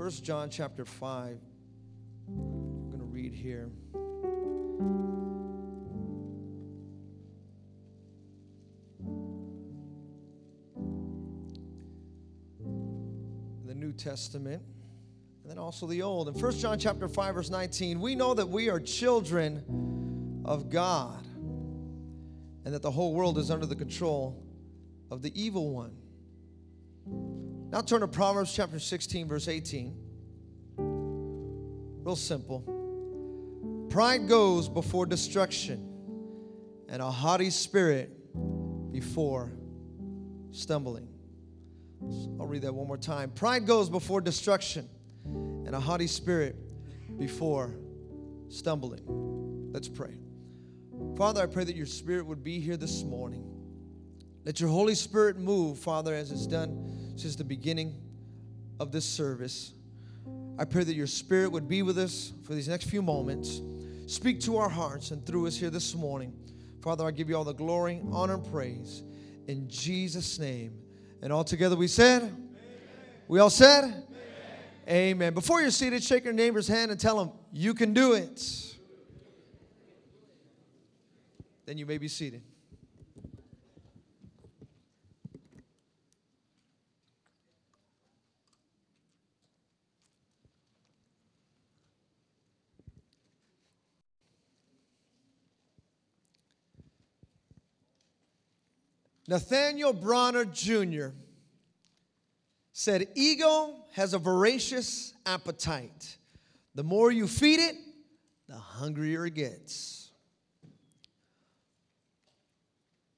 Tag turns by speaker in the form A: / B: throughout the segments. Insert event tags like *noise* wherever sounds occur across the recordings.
A: First John chapter 5. I'm going to read here. The New Testament and then also the Old. In First John chapter 5 verse 19, we know that we are children of God and that the whole world is under the control of the evil one. Now turn to Proverbs chapter 16, verse 18. Real simple. Pride goes before destruction, and a haughty spirit before stumbling. I'll read that one more time. Pride goes before destruction, and a haughty spirit before stumbling. Let's pray. Father, I pray that your spirit would be here this morning. Let your Holy Spirit move, Father, as it's done since the beginning of this service. I pray that your spirit would be with us for these next few moments. Speak to our hearts and through us here this morning. Father, I give you all the glory, honor, and praise in Jesus' name. And all together we said, Amen. We all said, Amen. Amen. Before you're seated, shake your neighbor's hand and tell him, You can do it. Then you may be seated. Nathaniel Bronner Jr. said, Ego has a voracious appetite. The more you feed it, the hungrier it gets.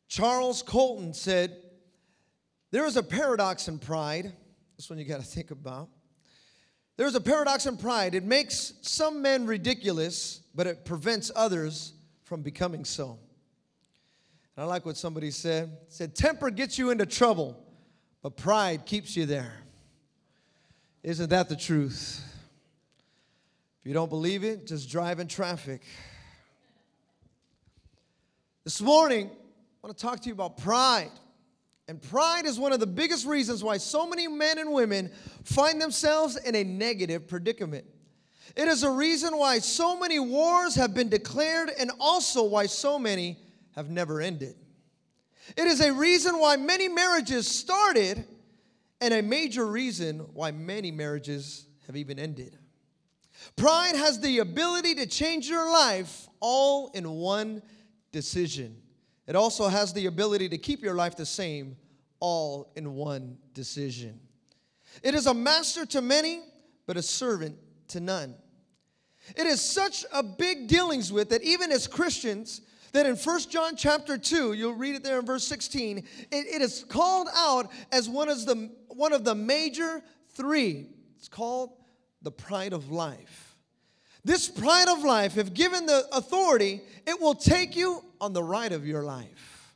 A: Charles Colton said, There is a paradox in pride. This one you got to think about. There's a paradox in pride. It makes some men ridiculous, but it prevents others from becoming so. I like what somebody said. said, temper gets you into trouble, but pride keeps you there. Isn't that the truth? If you don't believe it, just drive in traffic. This morning, I want to talk to you about pride. And pride is one of the biggest reasons why so many men and women find themselves in a negative predicament. It is a reason why so many wars have been declared and also why so many have never ended. It is a reason why many marriages started and a major reason why many marriages have even ended. Pride has the ability to change your life all in one decision. It also has the ability to keep your life the same all in one decision. It is a master to many, but a servant to none. It is such a big dealings with that even as Christians, that in First John chapter 2, you'll read it there in verse 16, it, it is called out as one of, the, one of the major three. It's called the pride of life. This pride of life, if given the authority, it will take you on the ride of your life.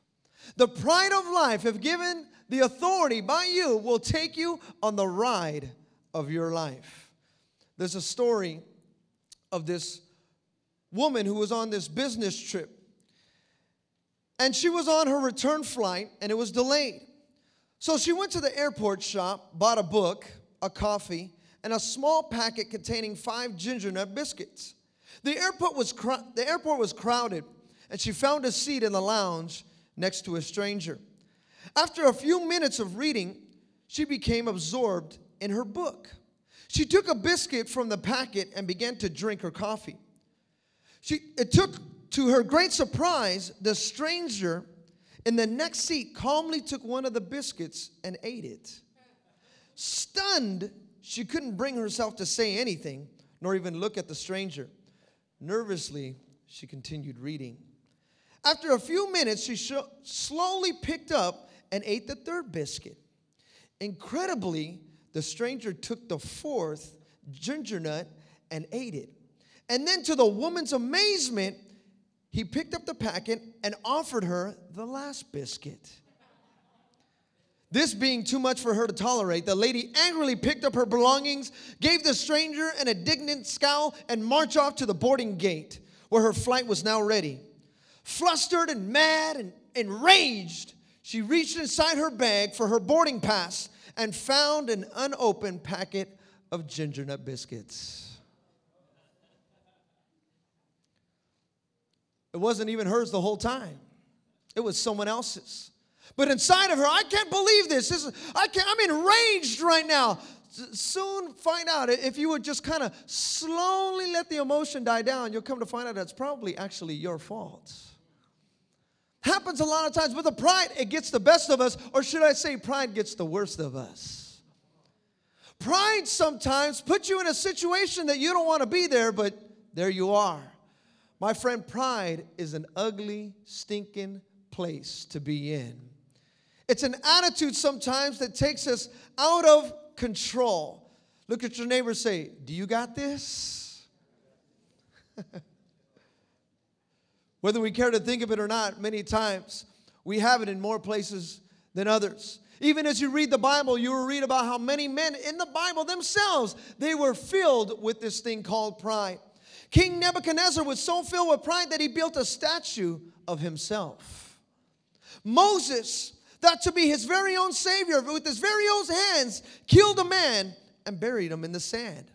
A: The pride of life, if given the authority by you, will take you on the ride of your life. There's a story of this woman who was on this business trip and she was on her return flight and it was delayed. So she went to the airport shop, bought a book, a coffee, and a small packet containing five ginger nut biscuits. The airport was, the airport was crowded, and she found a seat in the lounge next to a stranger. After a few minutes of reading, she became absorbed in her book. She took a biscuit from the packet and began to drink her coffee. She, it took to her great surprise, the stranger in the next seat calmly took one of the biscuits and ate it. Stunned, she couldn't bring herself to say anything, nor even look at the stranger. Nervously, she continued reading. After a few minutes, she sh- slowly picked up and ate the third biscuit. Incredibly, the stranger took the fourth ginger nut and ate it. And then, to the woman's amazement, he picked up the packet and offered her the last biscuit. This being too much for her to tolerate, the lady angrily picked up her belongings, gave the stranger an indignant scowl, and marched off to the boarding gate where her flight was now ready. Flustered and mad and enraged, she reached inside her bag for her boarding pass and found an unopened packet of ginger nut biscuits. It wasn't even hers the whole time. It was someone else's. But inside of her, I can't believe this. this is, I can't, I'm enraged right now. Soon find out if you would just kind of slowly let the emotion die down, you'll come to find out that's probably actually your fault. Happens a lot of times, but the pride, it gets the best of us, or should I say, pride gets the worst of us. Pride sometimes puts you in a situation that you don't want to be there, but there you are. My friend, pride is an ugly, stinking place to be in. It's an attitude sometimes that takes us out of control. Look at your neighbor say, Do you got this? *laughs* Whether we care to think of it or not, many times we have it in more places than others. Even as you read the Bible, you will read about how many men in the Bible themselves, they were filled with this thing called pride. King Nebuchadnezzar was so filled with pride that he built a statue of himself. Moses, thought to be his very own savior, with his very own hands, killed a man and buried him in the sand.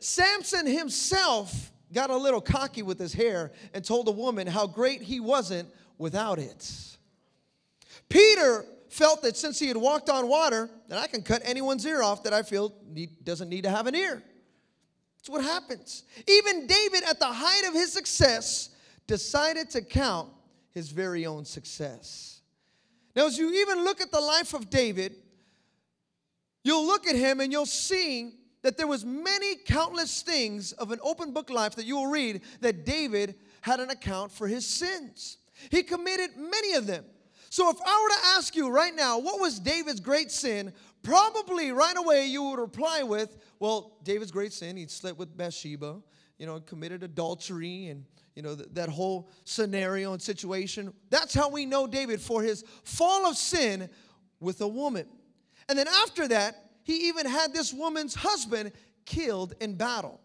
A: Samson himself got a little cocky with his hair and told a woman how great he wasn't without it. Peter felt that since he had walked on water, that I can cut anyone's ear off that I feel doesn't need to have an ear. That's what happens. Even David, at the height of his success, decided to count his very own success. Now, as you even look at the life of David, you'll look at him and you'll see that there was many countless things of an open book life that you will read that David had an account for his sins. He committed many of them. So if I were to ask you right now, what was David's great sin? Probably right away you would reply with, well, David's great sin, he slept with Bathsheba, you know, committed adultery and, you know, th- that whole scenario and situation. That's how we know David for his fall of sin with a woman. And then after that, he even had this woman's husband killed in battle.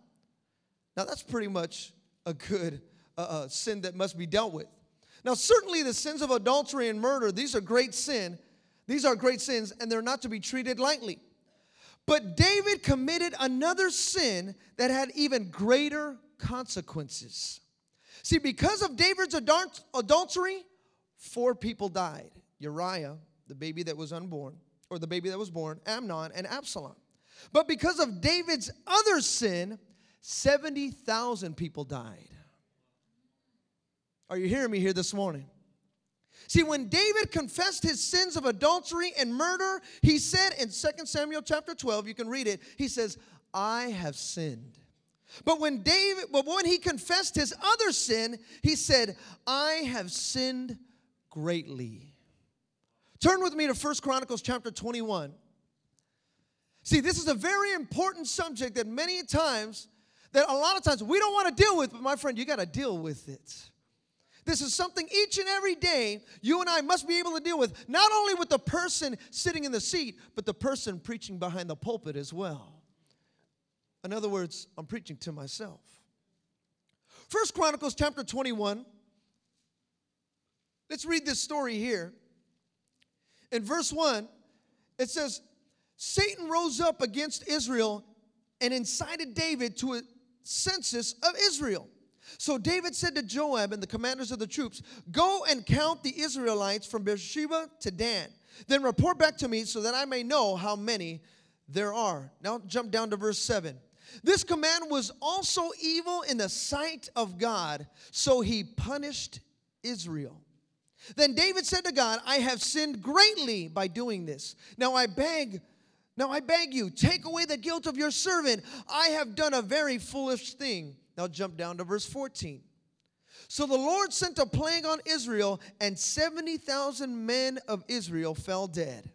A: Now, that's pretty much a good uh, uh, sin that must be dealt with. Now, certainly the sins of adultery and murder, these are great sin. These are great sins, and they're not to be treated lightly. But David committed another sin that had even greater consequences. See, because of David's adultery, four people died Uriah, the baby that was unborn, or the baby that was born, Amnon, and Absalom. But because of David's other sin, 70,000 people died. Are you hearing me here this morning? See, when David confessed his sins of adultery and murder, he said in 2 Samuel chapter 12, you can read it, he says, I have sinned. But when David, but when he confessed his other sin, he said, I have sinned greatly. Turn with me to First Chronicles chapter 21. See, this is a very important subject that many times, that a lot of times we don't want to deal with, but my friend, you got to deal with it. This is something each and every day you and I must be able to deal with, not only with the person sitting in the seat, but the person preaching behind the pulpit as well. In other words, I'm preaching to myself. First Chronicles chapter 21. Let's read this story here. In verse 1, it says, Satan rose up against Israel and incited David to a census of Israel. So David said to Joab and the commanders of the troops, Go and count the Israelites from Beersheba to Dan. Then report back to me so that I may know how many there are. Now jump down to verse 7. This command was also evil in the sight of God, so he punished Israel. Then David said to God, I have sinned greatly by doing this. Now I beg, now I beg you, take away the guilt of your servant. I have done a very foolish thing. Now jump down to verse 14. So the Lord sent a plague on Israel, and 70,000 men of Israel fell dead.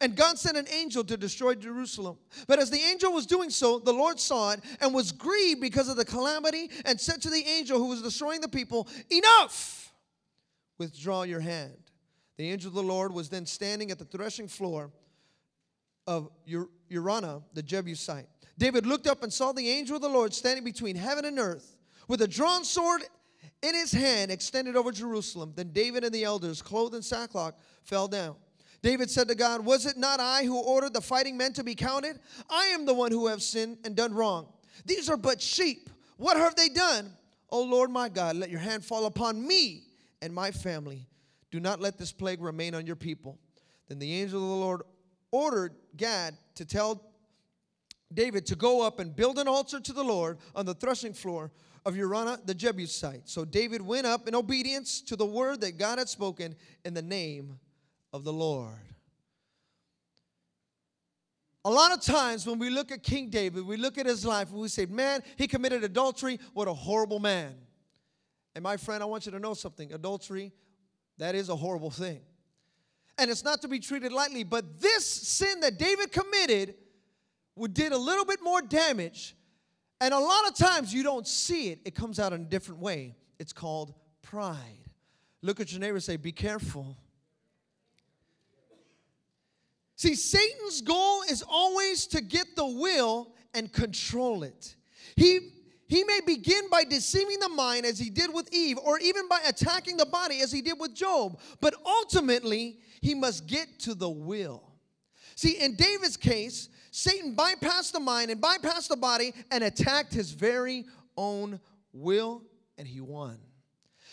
A: And God sent an angel to destroy Jerusalem. But as the angel was doing so, the Lord saw it and was grieved because of the calamity and said to the angel who was destroying the people, Enough! Withdraw your hand. The angel of the Lord was then standing at the threshing floor of Araunah, the Jebusite. David looked up and saw the angel of the Lord standing between heaven and earth with a drawn sword in his hand extended over Jerusalem. Then David and the elders, clothed in sackcloth, fell down. David said to God, Was it not I who ordered the fighting men to be counted? I am the one who have sinned and done wrong. These are but sheep. What have they done? O Lord my God, let your hand fall upon me and my family. Do not let this plague remain on your people. Then the angel of the Lord ordered Gad to tell David to go up and build an altar to the Lord on the threshing floor of Araunah the Jebusite. So David went up in obedience to the word that God had spoken in the name of the Lord. A lot of times when we look at King David, we look at his life and we say, man, he committed adultery. What a horrible man. And my friend, I want you to know something adultery, that is a horrible thing. And it's not to be treated lightly, but this sin that David committed did a little bit more damage. And a lot of times you don't see it, it comes out in a different way. It's called pride. Look at your neighbor and say, Be careful See, Satan's goal is always to get the will and control it. He he may begin by deceiving the mind as he did with Eve, or even by attacking the body as he did with Job. But ultimately, he must get to the will. See, in David's case, Satan bypassed the mind and bypassed the body and attacked his very own will, and he won.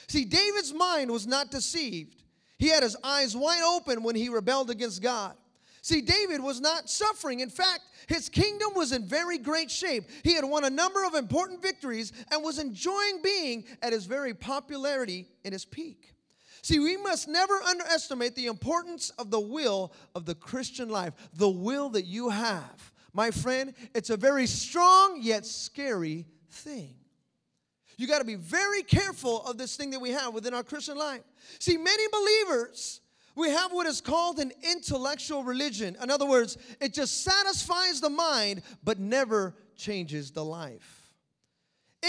A: See, David's mind was not deceived. He had his eyes wide open when he rebelled against God. See, David was not suffering. In fact, his kingdom was in very great shape. He had won a number of important victories and was enjoying being at his very popularity in his peak. See, we must never underestimate the importance of the will of the Christian life, the will that you have. My friend, it's a very strong yet scary thing. You got to be very careful of this thing that we have within our Christian life. See, many believers we have what is called an intellectual religion. In other words, it just satisfies the mind but never changes the life.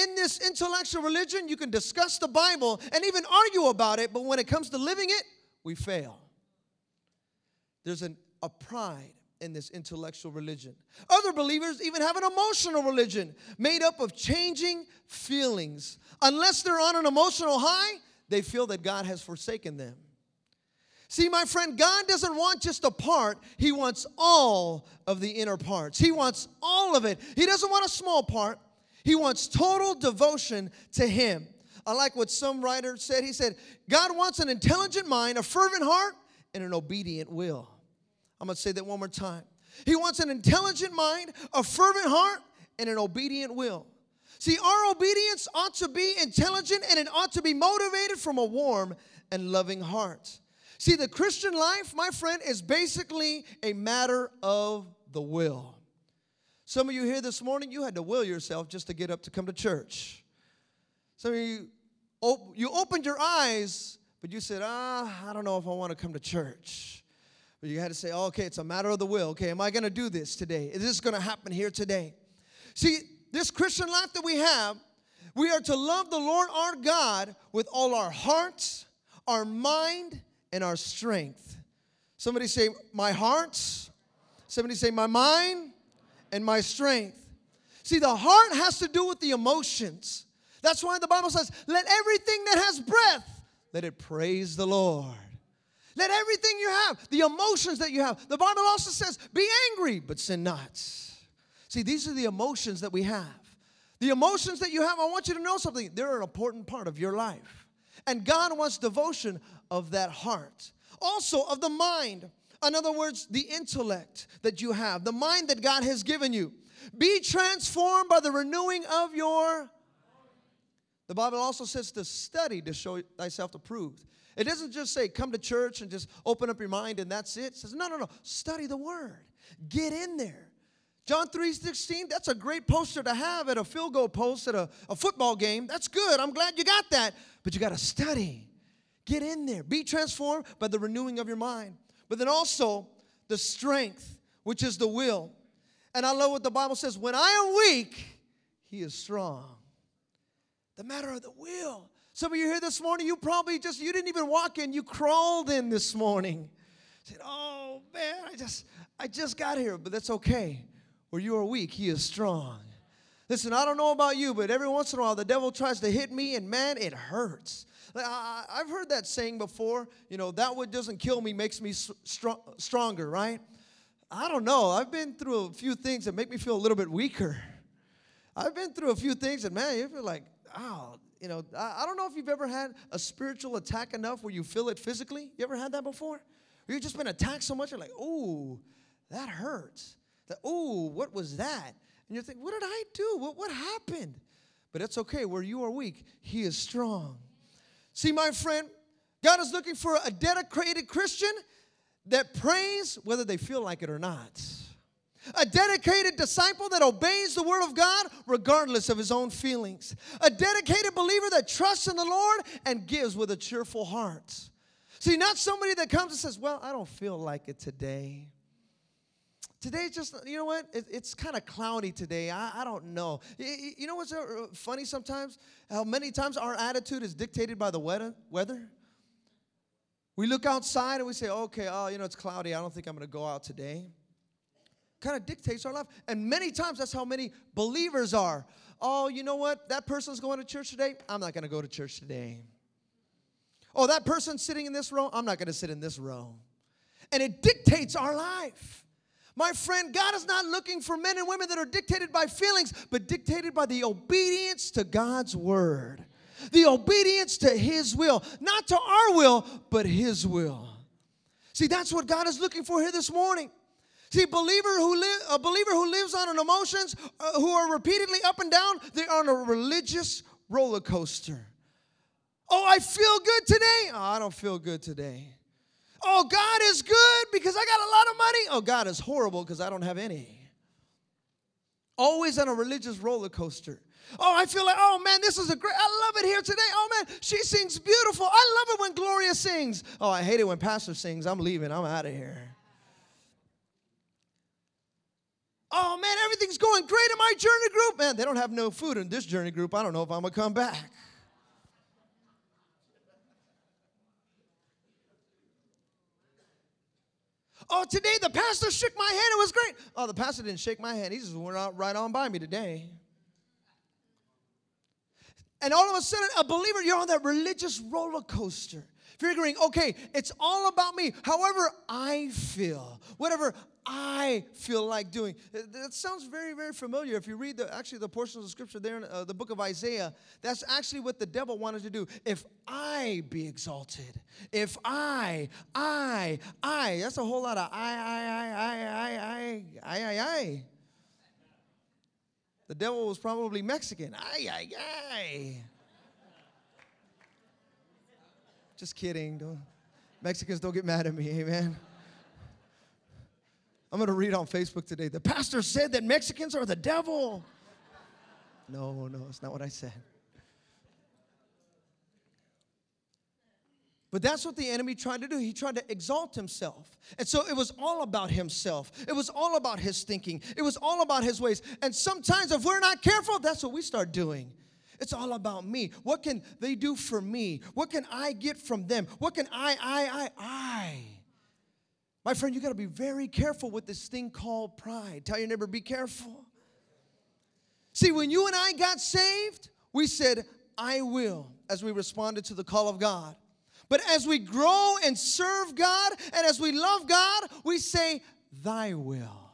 A: In this intellectual religion, you can discuss the Bible and even argue about it, but when it comes to living it, we fail. There's an, a pride in this intellectual religion. Other believers even have an emotional religion made up of changing feelings. Unless they're on an emotional high, they feel that God has forsaken them. See, my friend, God doesn't want just a part, He wants all of the inner parts. He wants all of it. He doesn't want a small part, He wants total devotion to Him. I like what some writer said. He said, God wants an intelligent mind, a fervent heart, and an obedient will. I'm going to say that one more time. He wants an intelligent mind, a fervent heart, and an obedient will. See, our obedience ought to be intelligent and it ought to be motivated from a warm and loving heart. See, the Christian life, my friend, is basically a matter of the will. Some of you here this morning, you had to will yourself just to get up to come to church. Some of you, op- you opened your eyes, but you said, ah, I don't know if I want to come to church. But you had to say, oh, okay, it's a matter of the will. Okay, am I going to do this today? Is this going to happen here today? See, this Christian life that we have, we are to love the Lord our God with all our hearts, our mind, and our strength. Somebody say, My hearts. Somebody say, My mind and my strength. See, the heart has to do with the emotions. That's why the Bible says, Let everything that has breath, let it praise the Lord. Let everything you have, the emotions that you have. The Bible also says, Be angry, but sin not. See, these are the emotions that we have. The emotions that you have, I want you to know something. They're an important part of your life. And God wants devotion of that heart, also of the mind. In other words, the intellect that you have, the mind that God has given you. Be transformed by the renewing of your. The Bible also says to study to show thyself approved. It doesn't just say come to church and just open up your mind and that's it. It says, no, no, no. Study the word. Get in there. John 3 16, that's a great poster to have at a field goal post at a, a football game. That's good. I'm glad you got that. But you got to study. Get in there. Be transformed by the renewing of your mind. But then also the strength, which is the will. And I love what the Bible says when I am weak, he is strong. The matter of the will. Some of you here this morning, you probably just, you didn't even walk in, you crawled in this morning. Said, oh man, I just, I just got here, but that's okay. Where you are weak, he is strong. Listen, I don't know about you, but every once in a while the devil tries to hit me, and man, it hurts. I, have heard that saying before. You know, that what doesn't kill me makes me strong, stronger, right? I don't know. I've been through a few things that make me feel a little bit weaker. I've been through a few things, that, man, you feel like, oh, you know, I, don't know if you've ever had a spiritual attack enough where you feel it physically. You ever had that before? You've just been attacked so much, you're like, oh, that hurts. That, oh, what was that? And you're thinking, what did I do? What, what happened? But it's okay. Where you are weak, He is strong. See, my friend, God is looking for a dedicated Christian that prays whether they feel like it or not. A dedicated disciple that obeys the word of God regardless of his own feelings. A dedicated believer that trusts in the Lord and gives with a cheerful heart. See, not somebody that comes and says, Well, I don't feel like it today. Today's just, you know what? It, it's kind of cloudy today. I, I don't know. You, you know what's uh, funny sometimes? How many times our attitude is dictated by the weather? weather? We look outside and we say, okay, oh, you know, it's cloudy. I don't think I'm going to go out today. Kind of dictates our life. And many times that's how many believers are. Oh, you know what? That person's going to church today. I'm not going to go to church today. Oh, that person's sitting in this row. I'm not going to sit in this row. And it dictates our life. My friend, God is not looking for men and women that are dictated by feelings, but dictated by the obedience to God's word. The obedience to His will. Not to our will, but His will. See, that's what God is looking for here this morning. See, believer who li- a believer who lives on an emotions, uh, who are repeatedly up and down, they're on a religious roller coaster. Oh, I feel good today. Oh, I don't feel good today. Oh, God is good because I got a lot of money. Oh, God is horrible because I don't have any. Always on a religious roller coaster. Oh, I feel like, oh man, this is a great, I love it here today. Oh man, she sings beautiful. I love it when Gloria sings. Oh, I hate it when Pastor sings. I'm leaving, I'm out of here. Oh man, everything's going great in my journey group. Man, they don't have no food in this journey group. I don't know if I'm gonna come back. Oh, today the pastor shook my hand. It was great. Oh, the pastor didn't shake my hand. He just went out right on by me today. And all of a sudden, a believer, you're on that religious roller coaster. Figuring, okay, it's all about me. However, I feel, whatever I feel like doing. That sounds very, very familiar. If you read the actually the portions of scripture there in uh, the book of Isaiah, that's actually what the devil wanted to do. If I be exalted, if I, I, I, that's a whole lot of I, I, I, I, I, I, I, I. The devil was probably Mexican. Ay, ay, ay. Just kidding. Don't, Mexicans don't get mad at me, amen. I'm going to read on Facebook today. The pastor said that Mexicans are the devil. No, no, it's not what I said. But that's what the enemy tried to do. He tried to exalt himself. And so it was all about himself. It was all about his thinking. It was all about his ways. And sometimes, if we're not careful, that's what we start doing. It's all about me. What can they do for me? What can I get from them? What can I, I, I, I? My friend, you got to be very careful with this thing called pride. Tell your neighbor, be careful. See, when you and I got saved, we said, I will, as we responded to the call of God. But as we grow and serve God and as we love God, we say, Thy will.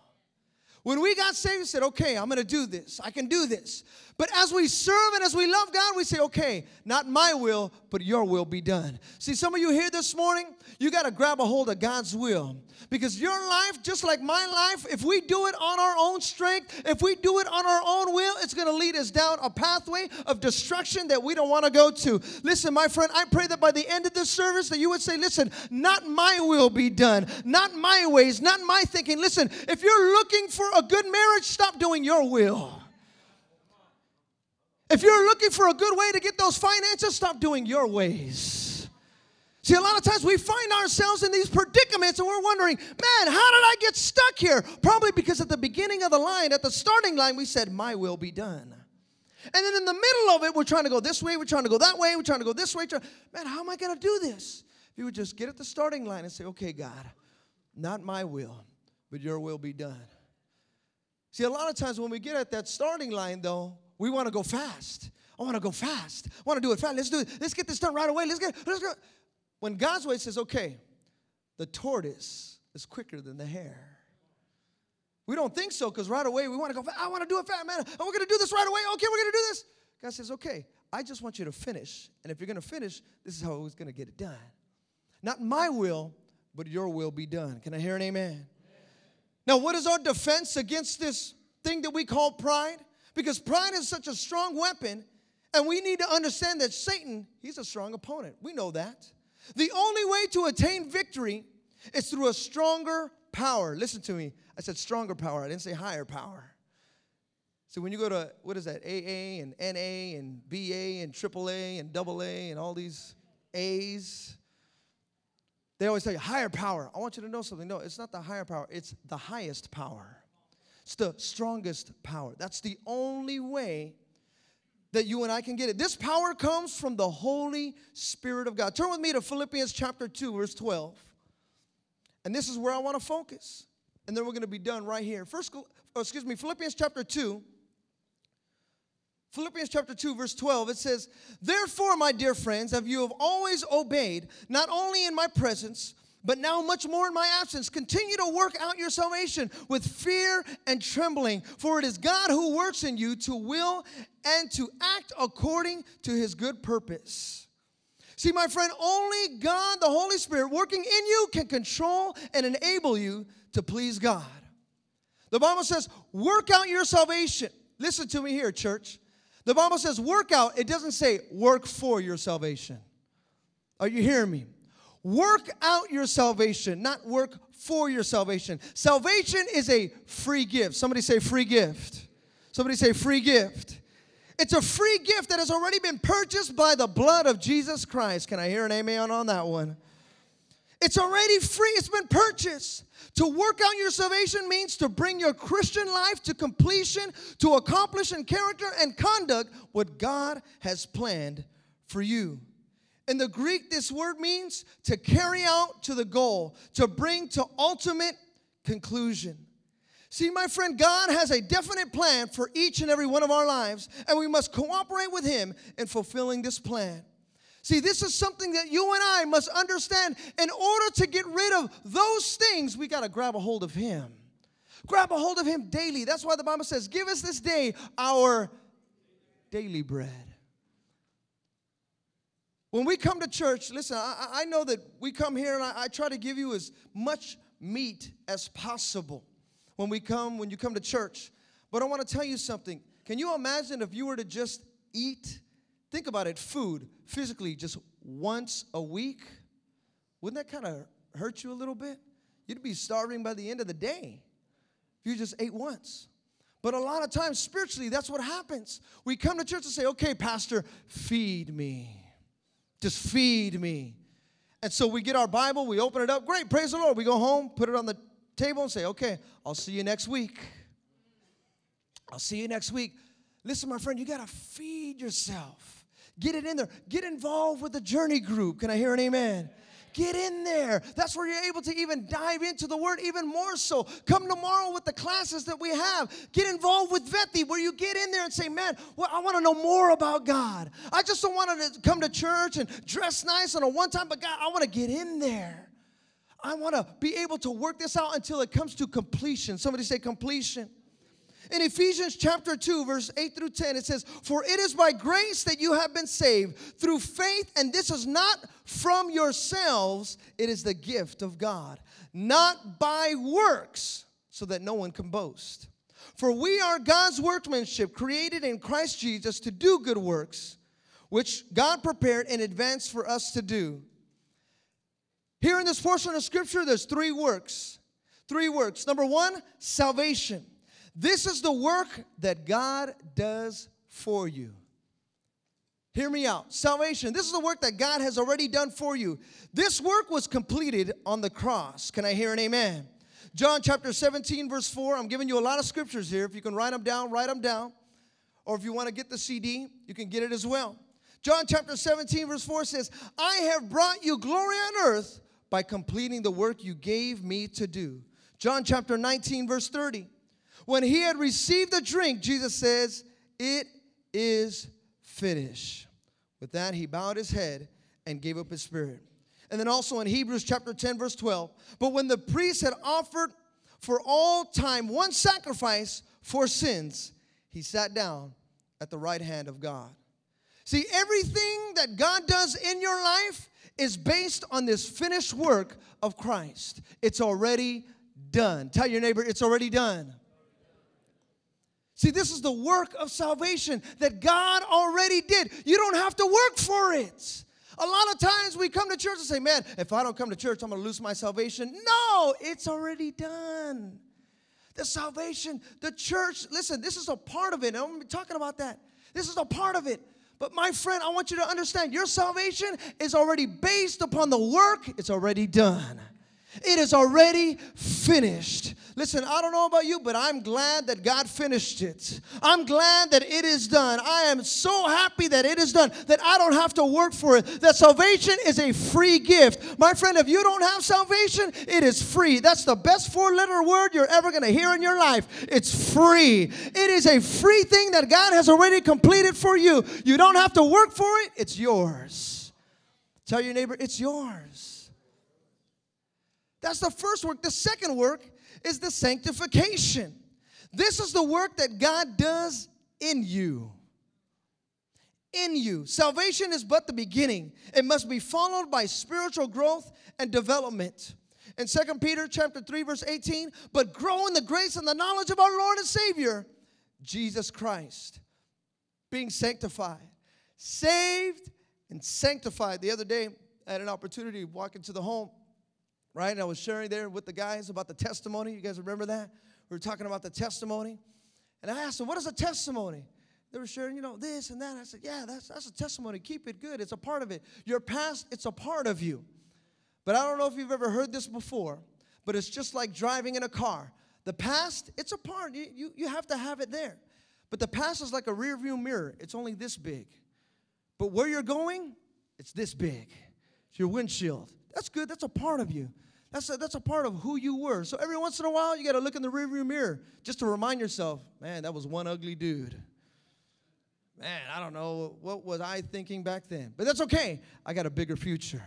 A: When we got saved, we said, okay, I'm gonna do this. I can do this. But as we serve and as we love God, we say, okay, not my will, but your will be done. See, some of you here this morning, you got to grab a hold of God's will. Because your life, just like my life, if we do it on our own strength, if we do it on our own will, it's going to lead us down a pathway of destruction that we don't want to go to. Listen, my friend, I pray that by the end of this service that you would say, listen, not my will be done, not my ways, not my thinking. Listen, if you're looking for a good marriage, stop doing your will. If you're looking for a good way to get those finances, stop doing your ways. See, a lot of times we find ourselves in these predicaments and we're wondering, man, how did I get stuck here? Probably because at the beginning of the line, at the starting line, we said, My will be done. And then in the middle of it, we're trying to go this way, we're trying to go that way, we're trying to go this way. Man, how am I going to do this? If you would just get at the starting line and say, Okay, God, not my will, but your will be done. See, a lot of times when we get at that starting line, though, we want to go fast. I want to go fast. I want to do it fast. Let's do it. Let's get this done right away. Let's get. Let's go. When God's way says, "Okay, the tortoise is quicker than the hare." We don't think so because right away we want to go. I want to do it fast, man. And we're going to do this right away. Okay, we're going to do this. God says, "Okay, I just want you to finish, and if you're going to finish, this is how we're going to get it done. Not my will, but your will be done." Can I hear an amen? Now, what is our defense against this thing that we call pride? Because pride is such a strong weapon, and we need to understand that Satan, he's a strong opponent. We know that. The only way to attain victory is through a stronger power. Listen to me. I said stronger power, I didn't say higher power. So when you go to, what is that, AA and NA and BA and AAA and AA and all these A's, they always tell you higher power. I want you to know something. No, it's not the higher power, it's the highest power. It's the strongest power. That's the only way that you and I can get it. This power comes from the Holy Spirit of God. Turn with me to Philippians chapter 2, verse 12. And this is where I want to focus. And then we're going to be done right here. First, oh, excuse me, Philippians chapter 2. Philippians chapter 2, verse 12, it says, Therefore, my dear friends, have you have always obeyed, not only in my presence, but now much more in my absence. Continue to work out your salvation with fear and trembling, for it is God who works in you to will and to act according to his good purpose. See, my friend, only God, the Holy Spirit, working in you can control and enable you to please God. The Bible says, work out your salvation. Listen to me here, church. The Bible says work out, it doesn't say work for your salvation. Are you hearing me? Work out your salvation, not work for your salvation. Salvation is a free gift. Somebody say free gift. Somebody say free gift. It's a free gift that has already been purchased by the blood of Jesus Christ. Can I hear an amen on that one? It's already free, it's been purchased. To work out your salvation means to bring your Christian life to completion, to accomplish in character and conduct what God has planned for you. In the Greek, this word means to carry out to the goal, to bring to ultimate conclusion. See, my friend, God has a definite plan for each and every one of our lives, and we must cooperate with Him in fulfilling this plan. See, this is something that you and I must understand. In order to get rid of those things, we got to grab a hold of Him. Grab a hold of Him daily. That's why the Bible says, Give us this day our daily bread. When we come to church, listen, I, I know that we come here and I, I try to give you as much meat as possible when we come, when you come to church. But I want to tell you something. Can you imagine if you were to just eat think about it food physically just once a week? Wouldn't that kind of hurt you a little bit? You'd be starving by the end of the day if you just ate once. But a lot of times spiritually that's what happens. We come to church and say okay pastor feed me just feed me and so we get our bible we open it up great praise the lord we go home put it on the table and say okay i'll see you next week i'll see you next week listen my friend you got to feed yourself Get it in there. Get involved with the journey group. Can I hear an amen? Get in there. That's where you're able to even dive into the word even more so. Come tomorrow with the classes that we have. Get involved with Vethi, where you get in there and say, Man, well, I want to know more about God. I just don't want to come to church and dress nice on a one time, but God, I want to get in there. I want to be able to work this out until it comes to completion. Somebody say completion. In Ephesians chapter 2, verse 8 through 10, it says, For it is by grace that you have been saved through faith, and this is not from yourselves, it is the gift of God, not by works, so that no one can boast. For we are God's workmanship, created in Christ Jesus to do good works, which God prepared in advance for us to do. Here in this portion of scripture, there's three works. Three works. Number one, salvation. This is the work that God does for you. Hear me out. Salvation. This is the work that God has already done for you. This work was completed on the cross. Can I hear an amen? John chapter 17, verse 4. I'm giving you a lot of scriptures here. If you can write them down, write them down. Or if you want to get the CD, you can get it as well. John chapter 17, verse 4 says, I have brought you glory on earth by completing the work you gave me to do. John chapter 19, verse 30. When he had received the drink, Jesus says, It is finished. With that, he bowed his head and gave up his spirit. And then also in Hebrews chapter 10, verse 12, but when the priest had offered for all time one sacrifice for sins, he sat down at the right hand of God. See, everything that God does in your life is based on this finished work of Christ. It's already done. Tell your neighbor, it's already done. See, this is the work of salvation that God already did. You don't have to work for it. A lot of times we come to church and say, Man, if I don't come to church, I'm going to lose my salvation. No, it's already done. The salvation, the church, listen, this is a part of it. I'm be talking about that. This is a part of it. But my friend, I want you to understand your salvation is already based upon the work, it's already done. It is already finished. Listen, I don't know about you, but I'm glad that God finished it. I'm glad that it is done. I am so happy that it is done, that I don't have to work for it. That salvation is a free gift. My friend, if you don't have salvation, it is free. That's the best four letter word you're ever going to hear in your life. It's free. It is a free thing that God has already completed for you. You don't have to work for it, it's yours. Tell your neighbor, it's yours. That's the first work. The second work is the sanctification. This is the work that God does in you. In you. Salvation is but the beginning. It must be followed by spiritual growth and development. In 2 Peter chapter 3 verse 18, but grow in the grace and the knowledge of our Lord and Savior, Jesus Christ, being sanctified, saved and sanctified. The other day, I had an opportunity to walk into the home right? And I was sharing there with the guys about the testimony. You guys remember that? We were talking about the testimony. And I asked them, what is a testimony? They were sharing, you know, this and that. I said, yeah, that's, that's a testimony. Keep it good. It's a part of it. Your past, it's a part of you. But I don't know if you've ever heard this before, but it's just like driving in a car. The past, it's a part. You, you, you have to have it there. But the past is like a rear view mirror. It's only this big. But where you're going, it's this big. It's your windshield. That's good. That's a part of you. That's a, that's a part of who you were. So every once in a while, you got to look in the rearview mirror just to remind yourself, man, that was one ugly dude. Man, I don't know what was I thinking back then, but that's okay. I got a bigger future.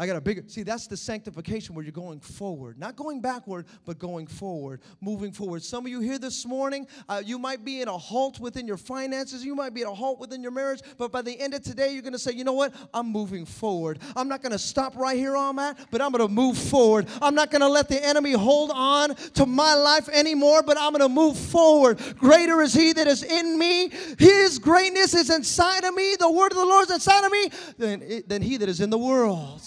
A: I got a bigger, see, that's the sanctification where you're going forward. Not going backward, but going forward, moving forward. Some of you here this morning, uh, you might be in a halt within your finances, you might be in a halt within your marriage, but by the end of today, you're gonna say, you know what? I'm moving forward. I'm not gonna stop right here where I'm at, but I'm gonna move forward. I'm not gonna let the enemy hold on to my life anymore, but I'm gonna move forward. Greater is he that is in me, his greatness is inside of me, the word of the Lord is inside of me, than, than he that is in the world.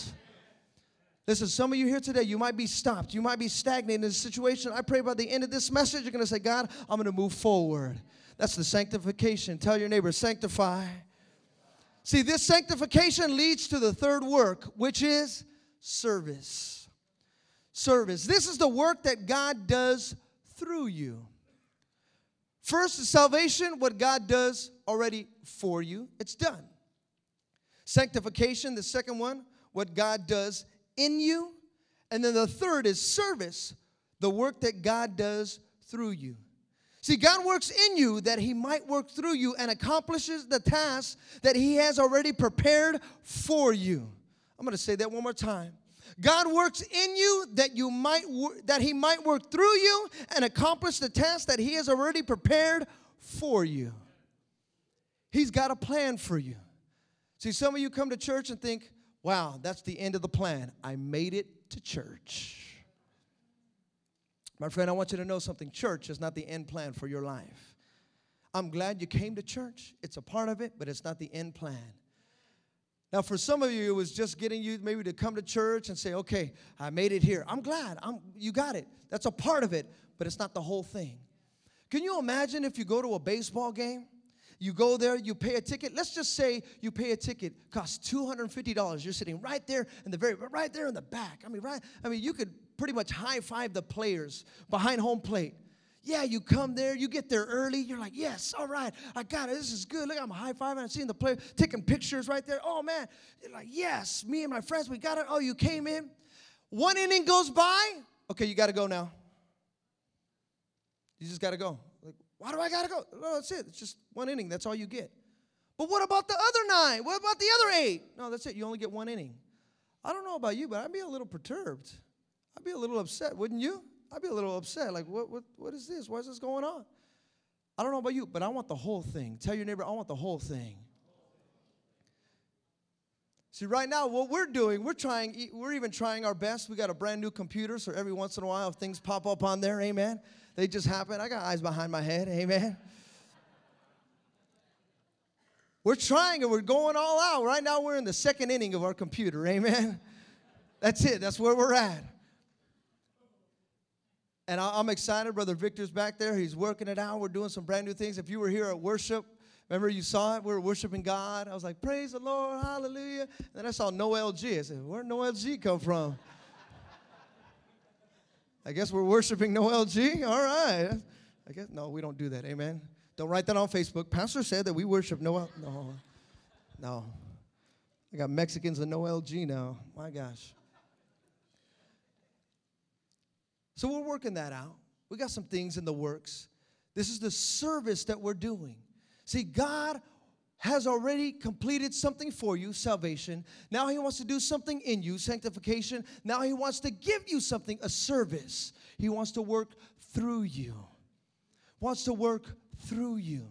A: Listen, some of you here today, you might be stopped. You might be stagnated in a situation. I pray by the end of this message, you're going to say, God, I'm going to move forward. That's the sanctification. Tell your neighbor, sanctify. See, this sanctification leads to the third work, which is service. Service. This is the work that God does through you. First, is salvation, what God does already for you, it's done. Sanctification, the second one, what God does in you. And then the third is service, the work that God does through you. See, God works in you that He might work through you and accomplishes the task that He has already prepared for you. I'm going to say that one more time. God works in you that you might wor- that He might work through you and accomplish the task that He has already prepared for you. He's got a plan for you. See, some of you come to church and think, Wow, that's the end of the plan. I made it to church. My friend, I want you to know something. Church is not the end plan for your life. I'm glad you came to church. It's a part of it, but it's not the end plan. Now, for some of you, it was just getting you maybe to come to church and say, okay, I made it here. I'm glad. I'm, you got it. That's a part of it, but it's not the whole thing. Can you imagine if you go to a baseball game you go there, you pay a ticket. Let's just say you pay a ticket, costs $250. You're sitting right there in the very, right there in the back. I mean, right, I mean, you could pretty much high five the players behind home plate. Yeah, you come there, you get there early, you're like, yes, all right, I got it. This is good. Look, I'm high fiving, I'm seeing the player, taking pictures right there. Oh man, you're like, yes, me and my friends, we got it. Oh, you came in. One inning goes by. Okay, you got to go now. You just got to go. Why do I got to go? No, that's it. It's just one inning. That's all you get. But what about the other nine? What about the other eight? No, that's it. You only get one inning. I don't know about you, but I'd be a little perturbed. I'd be a little upset, wouldn't you? I'd be a little upset. Like, what, what, what is this? Why is this going on? I don't know about you, but I want the whole thing. Tell your neighbor, I want the whole thing. See, right now, what we're doing, we're trying, we're even trying our best. We got a brand new computer, so every once in a while, things pop up on there, amen, they just happen. I got eyes behind my head, amen. We're trying and we're going all out. Right now, we're in the second inning of our computer, amen. That's it, that's where we're at. And I'm excited. Brother Victor's back there. He's working it out. We're doing some brand new things. If you were here at worship, remember you saw it? We were worshiping God. I was like, Praise the Lord, hallelujah. And then I saw Noel G. I said, Where'd Noel G come from? I guess we're worshiping Noel G. All right. I guess, no, we don't do that. Amen. Don't write that on Facebook. Pastor said that we worship Noel. No, no. I got Mexicans and Noel G now. My gosh. So we're working that out. We got some things in the works. This is the service that we're doing. See, God has already completed something for you, salvation. Now He wants to do something in you, sanctification. Now He wants to give you something, a service. He wants to work through you. Wants to work through you.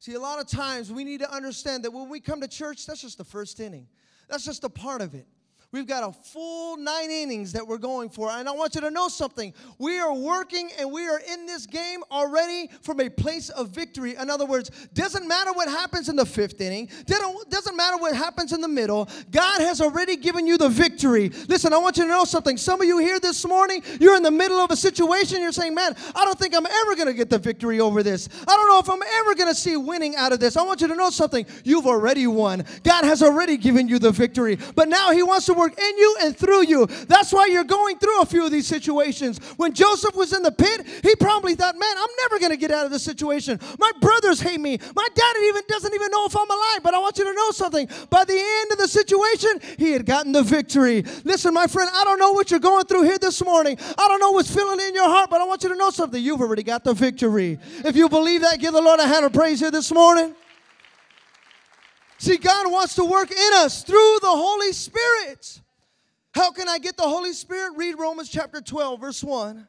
A: See, a lot of times we need to understand that when we come to church, that's just the first inning. That's just a part of it. We've got a full nine innings that we're going for. And I want you to know something. We are working and we are in this game already from a place of victory. In other words, doesn't matter what happens in the fifth inning, doesn't matter what happens in the middle. God has already given you the victory. Listen, I want you to know something. Some of you here this morning, you're in the middle of a situation. You're saying, man, I don't think I'm ever going to get the victory over this. I don't know if I'm ever going to see winning out of this. I want you to know something. You've already won. God has already given you the victory. But now He wants to work in you and through you. That's why you're going through a few of these situations. When Joseph was in the pit, he probably thought, man, I'm never going to get out of this situation. My brothers hate me. My dad even doesn't even know if I'm alive. But I want you to know something. By the end of the situation, he had gotten the victory. Listen, my friend, I don't know what you're going through here this morning. I don't know what's feeling in your heart, but I want you to know something. You've already got the victory. If you believe that, give the Lord a hand of praise here this morning. See, God wants to work in us through the Holy Spirit. How can I get the Holy Spirit? Read Romans chapter 12, verse 1.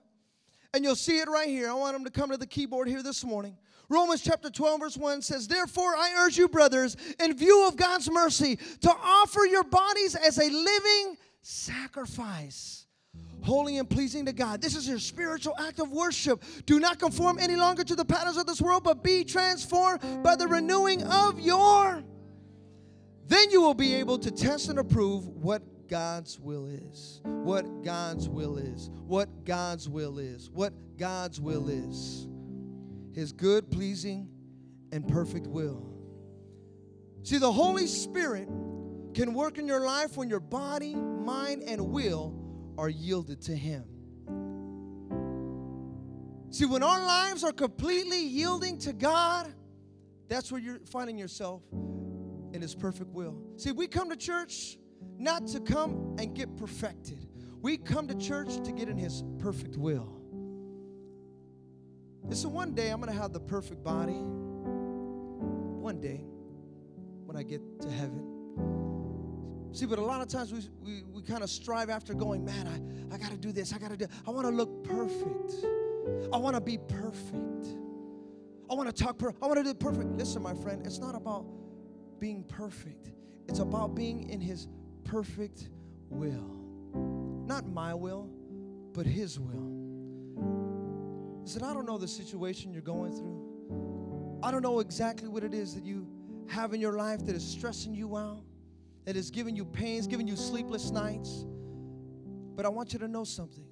A: And you'll see it right here. I want them to come to the keyboard here this morning. Romans chapter 12, verse 1 says, Therefore, I urge you, brothers, in view of God's mercy, to offer your bodies as a living sacrifice, holy and pleasing to God. This is your spiritual act of worship. Do not conform any longer to the patterns of this world, but be transformed by the renewing of your. Then you will be able to test and approve what God's will is. What God's will is. What God's will is. What God's will is. His good, pleasing, and perfect will. See, the Holy Spirit can work in your life when your body, mind, and will are yielded to Him. See, when our lives are completely yielding to God, that's where you're finding yourself in His perfect will. See, we come to church not to come and get perfected. We come to church to get in His perfect will. And so one day I'm going to have the perfect body. One day when I get to heaven. See, but a lot of times we, we, we kind of strive after going, man, I, I got to do this. I got to do, I want to look perfect. I want to be perfect. I want to talk, per- I want to do perfect. Listen, my friend, it's not about being perfect. It's about being in His perfect will. Not my will, but His will. He said, I don't know the situation you're going through. I don't know exactly what it is that you have in your life that is stressing you out, that is giving you pains, giving you sleepless nights. But I want you to know something.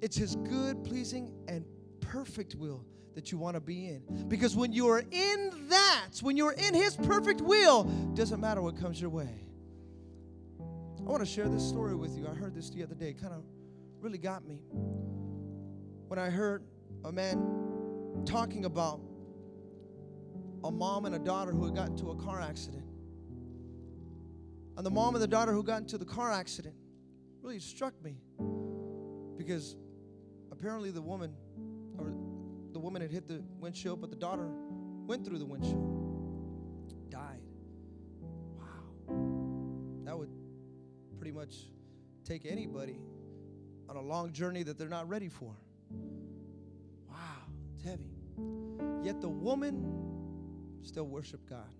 A: It's His good, pleasing, and perfect will that you want to be in. Because when you are in that, when you are in His perfect will, doesn't matter what comes your way. I want to share this story with you. I heard this the other day. It kind of really got me. When I heard a man talking about a mom and a daughter who had gotten into a car accident. And the mom and the daughter who got into the car accident really struck me because apparently the woman woman had hit the windshield, but the daughter went through the windshield, died. Wow. That would pretty much take anybody on a long journey that they're not ready for. Wow, it's heavy. Yet the woman still worshiped God.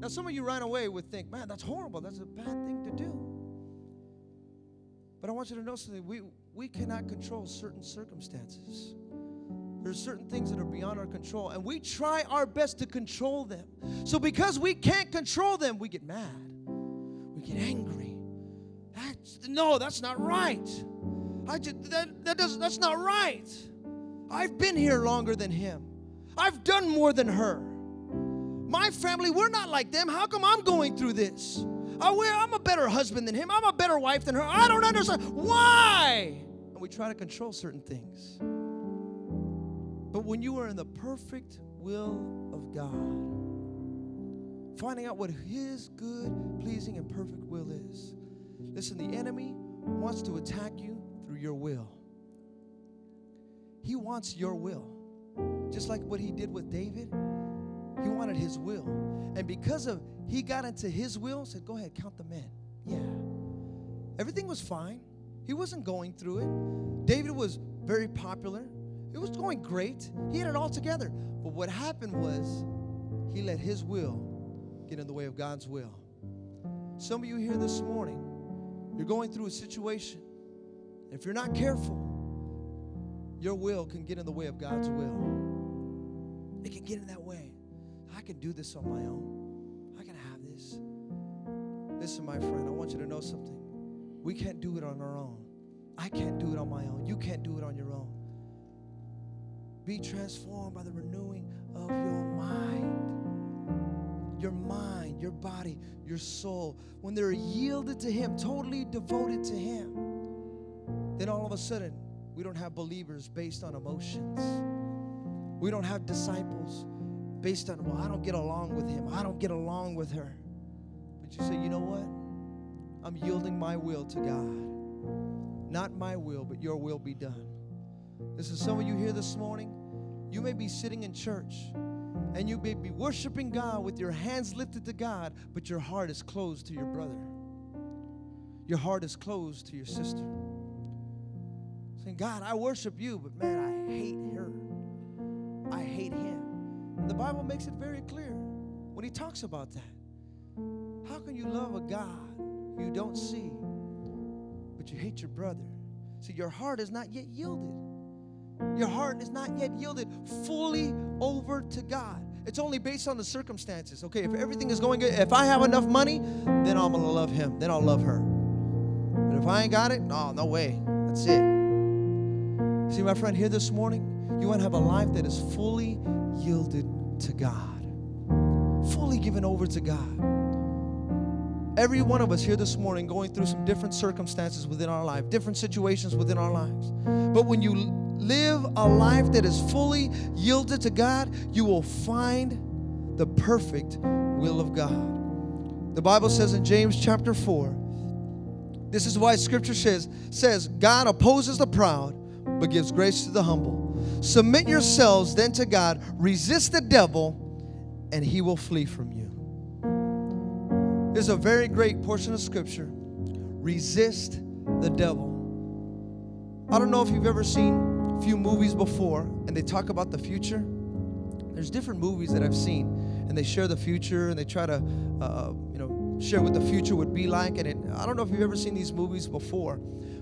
A: Now, some of you right away would think, man, that's horrible. That's a bad thing to do. But I want you to know something. We, we cannot control certain circumstances. There's certain things that are beyond our control, and we try our best to control them. So, because we can't control them, we get mad, we get angry. That's, no, that's not right. I just, that, that does, that's not right. I've been here longer than him, I've done more than her. My family, we're not like them. How come I'm going through this? I'm a better husband than him. I'm a better wife than her. I don't understand. Why? And we try to control certain things. But when you are in the perfect will of God, finding out what His good, pleasing, and perfect will is. Listen, the enemy wants to attack you through your will. He wants your will. Just like what he did with David, he wanted his will. And because of he got into his will, said, Go ahead, count the men. Yeah. Everything was fine. He wasn't going through it. David was very popular. It was going great. He had it all together. But what happened was he let his will get in the way of God's will. Some of you here this morning, you're going through a situation. If you're not careful, your will can get in the way of God's will. It can get in that way. I can do this on my own. I can have this. Listen, my friend, I want you to know something. We can't do it on our own. I can't do it on my own. You can't do it on your own. Be transformed by the renewing of your mind. Your mind, your body, your soul. When they're yielded to Him, totally devoted to Him, then all of a sudden, we don't have believers based on emotions. We don't have disciples based on, well, I don't get along with him. I don't get along with her. But you say, you know what? I'm yielding my will to God. Not my will, but your will be done. This is some of you here this morning. You may be sitting in church and you may be worshiping God with your hands lifted to God, but your heart is closed to your brother. Your heart is closed to your sister. Saying, God, I worship you, but man, I hate her. I hate him. The Bible makes it very clear when he talks about that. How can you love a God you don't see, but you hate your brother? See, your heart is not yet yielded. Your heart is not yet yielded fully over to God. It's only based on the circumstances. Okay, if everything is going good, if I have enough money, then I'm gonna love him. Then I'll love her. But if I ain't got it, no, no way. That's it. See, my friend, here this morning, you want to have a life that is fully yielded to God, fully given over to God. Every one of us here this morning going through some different circumstances within our life, different situations within our lives. But when you live a life that is fully yielded to God, you will find the perfect will of God. The Bible says in James chapter 4, this is why scripture says, says God opposes the proud, but gives grace to the humble. Submit yourselves then to God, resist the devil, and he will flee from you. There's a very great portion of scripture. Resist the devil. I don't know if you've ever seen a few movies before and they talk about the future. There's different movies that I've seen and they share the future and they try to, uh, you know, share what the future would be like. And it, I don't know if you've ever seen these movies before,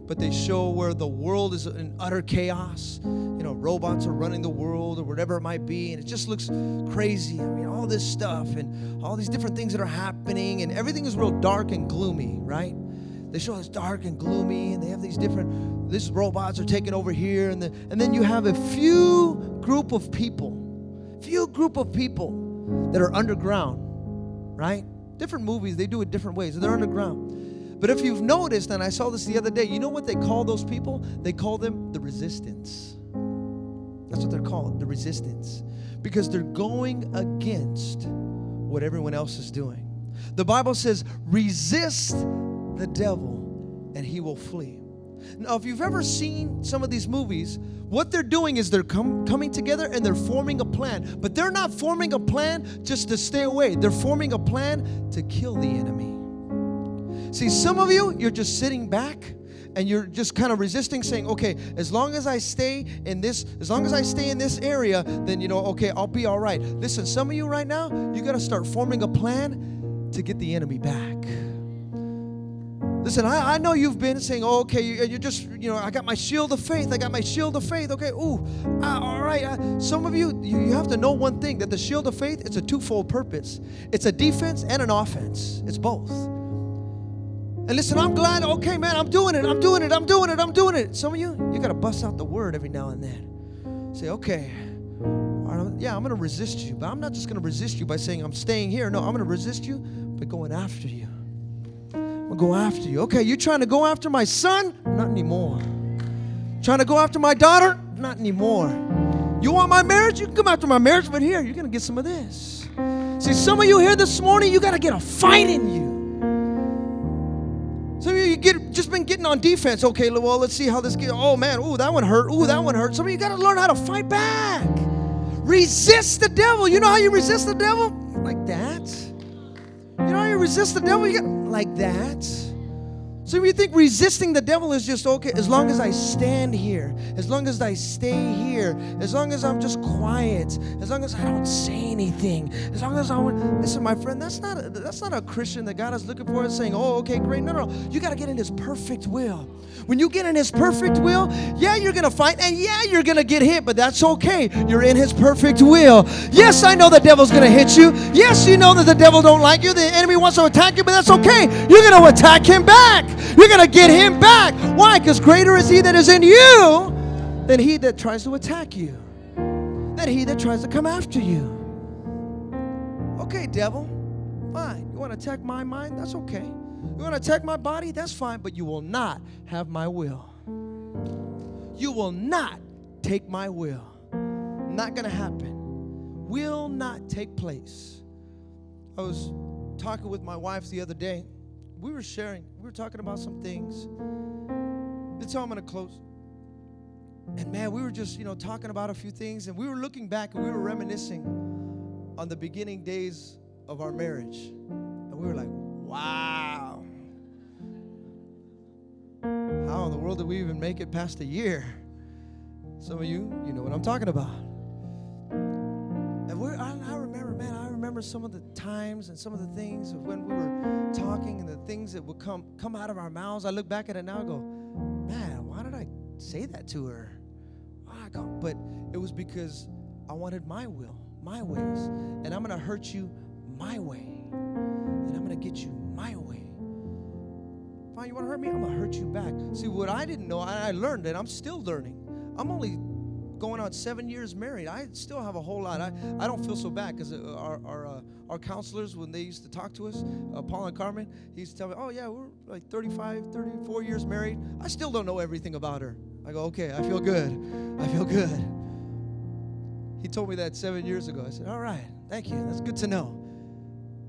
A: but they show where the world is in utter chaos. You know, robots are running the world or whatever it might be, and it just looks crazy. I mean, all this stuff and all these different things that are happening, and everything is real dark and gloomy, right? They show us dark and gloomy, and they have these different. These robots are taking over here, and the, and then you have a few group of people, few group of people that are underground, right? Different movies, they do it different ways. They're underground. But if you've noticed, and I saw this the other day, you know what they call those people? They call them the resistance. That's what they're called, the resistance. Because they're going against what everyone else is doing. The Bible says, resist the devil and he will flee. Now, if you've ever seen some of these movies, what they're doing is they're com- coming together and they're forming a plan. But they're not forming a plan just to stay away, they're forming a plan to kill the enemy. See, some of you, you're just sitting back and you're just kind of resisting saying okay as long as i stay in this as long as i stay in this area then you know okay i'll be all right listen some of you right now you got to start forming a plan to get the enemy back Listen, I, I know you've been saying, oh, okay, you, are just, you know, I got my shield of faith. I got my shield of faith. Okay, ooh, uh, all right. Uh, some of you, you, you have to know one thing that the shield of faith, it's a twofold purpose. It's a defense and an offense. It's both. And listen, I'm glad, okay, man, I'm doing it, I'm doing it, I'm doing it, I'm doing it. Some of you, you got to bust out the word every now and then. Say, okay, yeah, I'm going to resist you, but I'm not just going to resist you by saying I'm staying here. No, I'm going to resist you by going after you. I'm going to go after you. Okay, you're trying to go after my son? Not anymore. Trying to go after my daughter? Not anymore. You want my marriage? You can come after my marriage, but here, you're going to get some of this. See, some of you here this morning, you got to get a fight in you. Get just been getting on defense. Okay, well, let's see how this gets. Oh man, ooh, that one hurt. Ooh, that one hurt. Some of you got to learn how to fight back. Resist the devil. You know how you resist the devil? Like that. You know how you resist the devil? You get like that. So you think resisting the devil is just okay, as long as I stand here, as long as I stay here, as long as I'm just quiet, as long as I don't say anything, as long as I would listen, my friend, that's not a, that's not a Christian that God is looking for and saying, oh, okay, great. No, no, you got to get in His perfect will. When you get in His perfect will, yeah, you're gonna fight, and yeah, you're gonna get hit, but that's okay. You're in His perfect will. Yes, I know the devil's gonna hit you. Yes, you know that the devil don't like you. The enemy wants to attack you, but that's okay. You're gonna attack him back. You're going to get him back. Why? Because greater is he that is in you than he that tries to attack you, than he that tries to come after you. Okay, devil, fine. You want to attack my mind? That's okay. You want to attack my body? That's fine, but you will not have my will. You will not take my will. Not going to happen. Will not take place. I was talking with my wife the other day we were sharing, we were talking about some things. That's how I'm going to close. And man, we were just, you know, talking about a few things, and we were looking back and we were reminiscing on the beginning days of our marriage. And we were like, wow. How in the world did we even make it past a year? Some of you, you know what I'm talking about. Remember some of the times and some of the things of when we were talking and the things that would come come out of our mouths. I look back at it now and go, man, why did I say that to her? But it was because I wanted my will, my ways. And I'm gonna hurt you my way. And I'm gonna get you my way. Fine, you wanna hurt me? I'm gonna hurt you back. See, what I didn't know, I learned and I'm still learning. I'm only going on seven years married. I still have a whole lot. I, I don't feel so bad because uh, our, our, uh, our counselors, when they used to talk to us, uh, Paul and Carmen, he used to tell me, oh, yeah, we're like 35, 34 years married. I still don't know everything about her. I go, okay, I feel good. I feel good. He told me that seven years ago. I said, all right, thank you. That's good to know.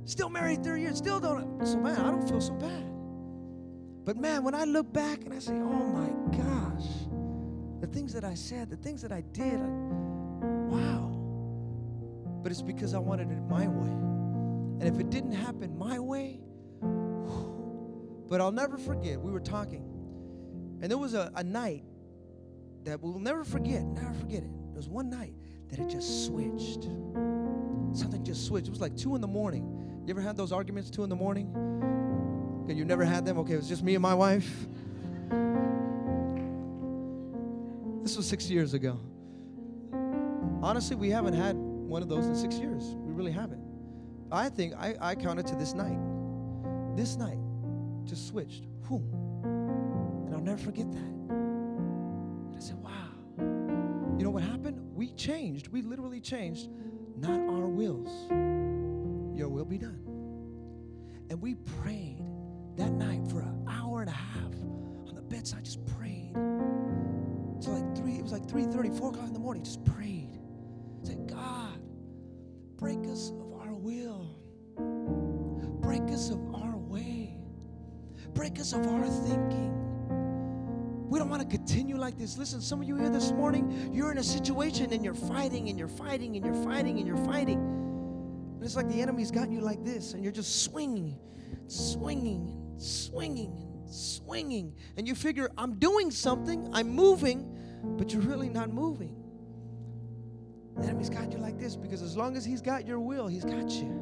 A: Still married 30 years, still don't. So, man, I don't feel so bad. But, man, when I look back and I say, oh my gosh, the things that I said, the things that I did, I, wow. But it's because I wanted it my way. And if it didn't happen my way, but I'll never forget, we were talking, and there was a, a night that we'll never forget, never forget it. There was one night that it just switched. Something just switched. It was like two in the morning. You ever had those arguments two in the morning? Okay, you never had them? Okay, it was just me and my wife. This was six years ago. Honestly, we haven't had one of those in six years. We really haven't. I think I, I counted to this night. This night just switched. Whoom. And I'll never forget that. And I said, wow. You know what happened? We changed. We literally changed. Not our wills. Your will be done. And we prayed that night for an hour and a half on the bedside, just prayed like three, it was like 3:30, 4 o'clock in the morning, just prayed. Said, God, break us of our will. Break us of our way. Break us of our thinking. We don't want to continue like this. Listen, some of you here this morning, you're in a situation and you're fighting and you're fighting and you're fighting and you're fighting. And it's like the enemy's got you like this and you're just swinging, swinging, swinging, swinging. And you figure, I'm doing something, I'm moving, but you're really not moving. The enemy's got you like this because as long as he's got your will, he's got you.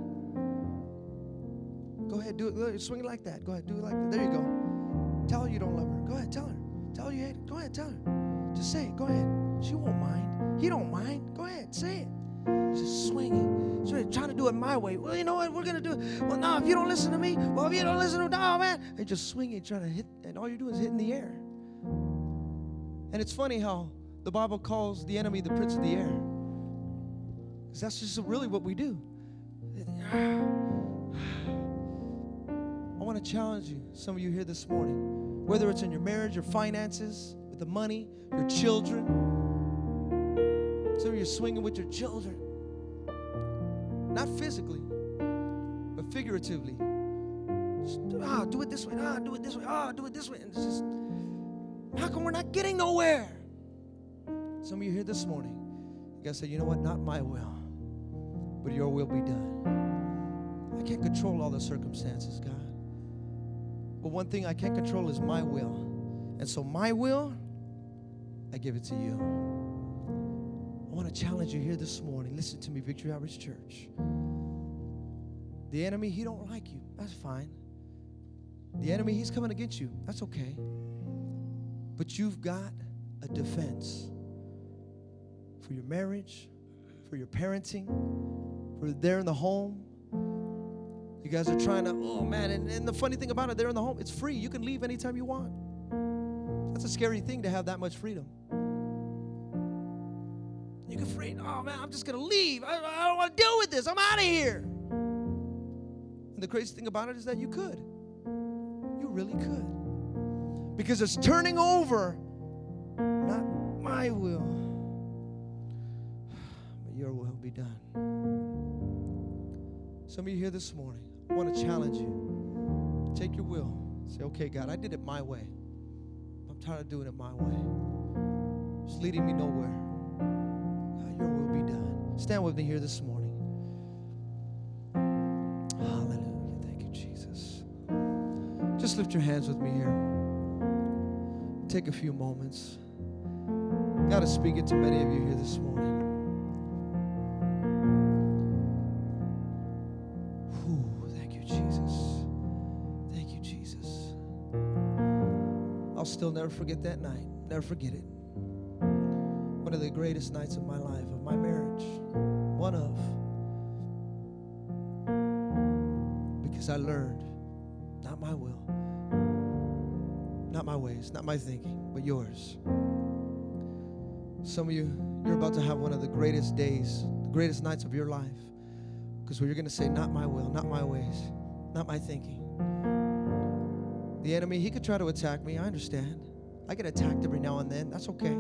A: Go ahead, do it. Swing it like that. Go ahead, do it like that. There you go. Tell her you don't love her. Go ahead, tell her. Tell her you hate her. Go ahead, tell her. Just say it. Go ahead. She won't mind. He don't mind. Go ahead, say it. Just swinging. So trying to do it my way. Well, you know what? We're gonna do it. Well, no, if you don't listen to me, well, if you don't listen to me, no, man, and just swinging, trying to hit, and all you're doing is hitting the air. And it's funny how the Bible calls the enemy the prince of the air. Because that's just really what we do. *sighs* I want to challenge you, some of you here this morning, whether it's in your marriage, your finances, with the money, your children. Some of you are swinging with your children. Not physically, but figuratively. Just, ah, do it this way. Ah, do it this way. Ah, do it this way. And it's just, how come we're not getting nowhere? Some of you here this morning, you gotta say, you know what? Not my will, but your will be done. I can't control all the circumstances, God. But one thing I can't control is my will. And so, my will, I give it to you. I want to challenge you here this morning. Listen to me, Victory Outreach Church. The enemy, he don't like you. That's fine. The enemy, he's coming against you. That's okay. But you've got a defense for your marriage, for your parenting, for there in the home, you guys are trying to, oh man, and, and the funny thing about it, they're in the home, it's free. You can leave anytime you want. That's a scary thing to have that much freedom. Free, oh man, I'm just gonna leave. I, I don't want to deal with this. I'm out of here. And the crazy thing about it is that you could. You really could. Because it's turning over, not my will, but your will be done. Some of you here this morning, I want to challenge you. Take your will. Say, okay, God, I did it my way. I'm tired of doing it my way. It's leading me nowhere. Your will be done. Stand with me here this morning. Hallelujah. Thank you, Jesus. Just lift your hands with me here. Take a few moments. God is speaking to many of you here this morning. Thank you, Jesus. Thank you, Jesus. I'll still never forget that night. Never forget it. Greatest nights of my life, of my marriage. One of. Because I learned, not my will, not my ways, not my thinking, but yours. Some of you, you're about to have one of the greatest days, the greatest nights of your life. Because you're going to say, not my will, not my ways, not my thinking. The enemy, he could try to attack me. I understand. I get attacked every now and then. That's okay.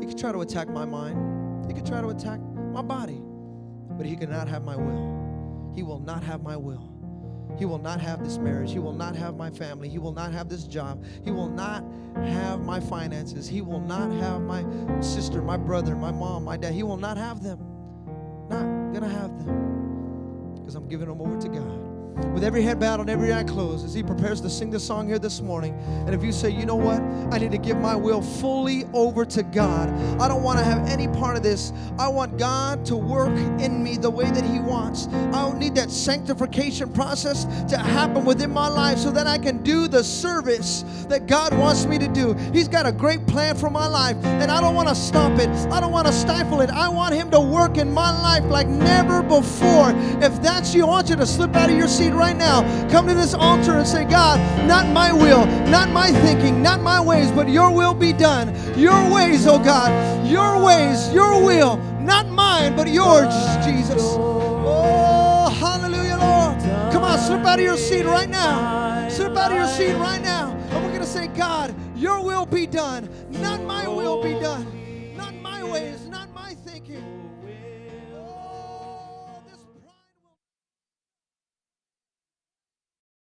A: He could try to attack my mind. He could try to attack my body. But he cannot have my will. He will not have my will. He will not have this marriage. He will not have my family. He will not have this job. He will not have my finances. He will not have my sister, my brother, my mom, my dad. He will not have them. Not gonna have them. Because I'm giving them over to God with every head bowed and every eye closed as he prepares to sing the song here this morning. And if you say, you know what, I need to give my will fully over to God, I don't want to have any part of this. I want God to work in me the way that He wants. I don't need that sanctification process to happen within my life so that I can do the service that God wants me to do. He's got a great plan for my life, and I don't want to stop it. I don't want to stifle it. I want Him to work in my life like never before. If that's you, I want you to slip out of your seat right now. Come to this altar and say, God, not my will, not my thinking, not my ways, but your will be done. Your ways, oh God, your ways, your will, not mine, but yours, Jesus. Oh, hallelujah, Lord. Come on, slip out of your seat right now. Slip out of your seat right now. And we're going to say, God, your will be done, not my will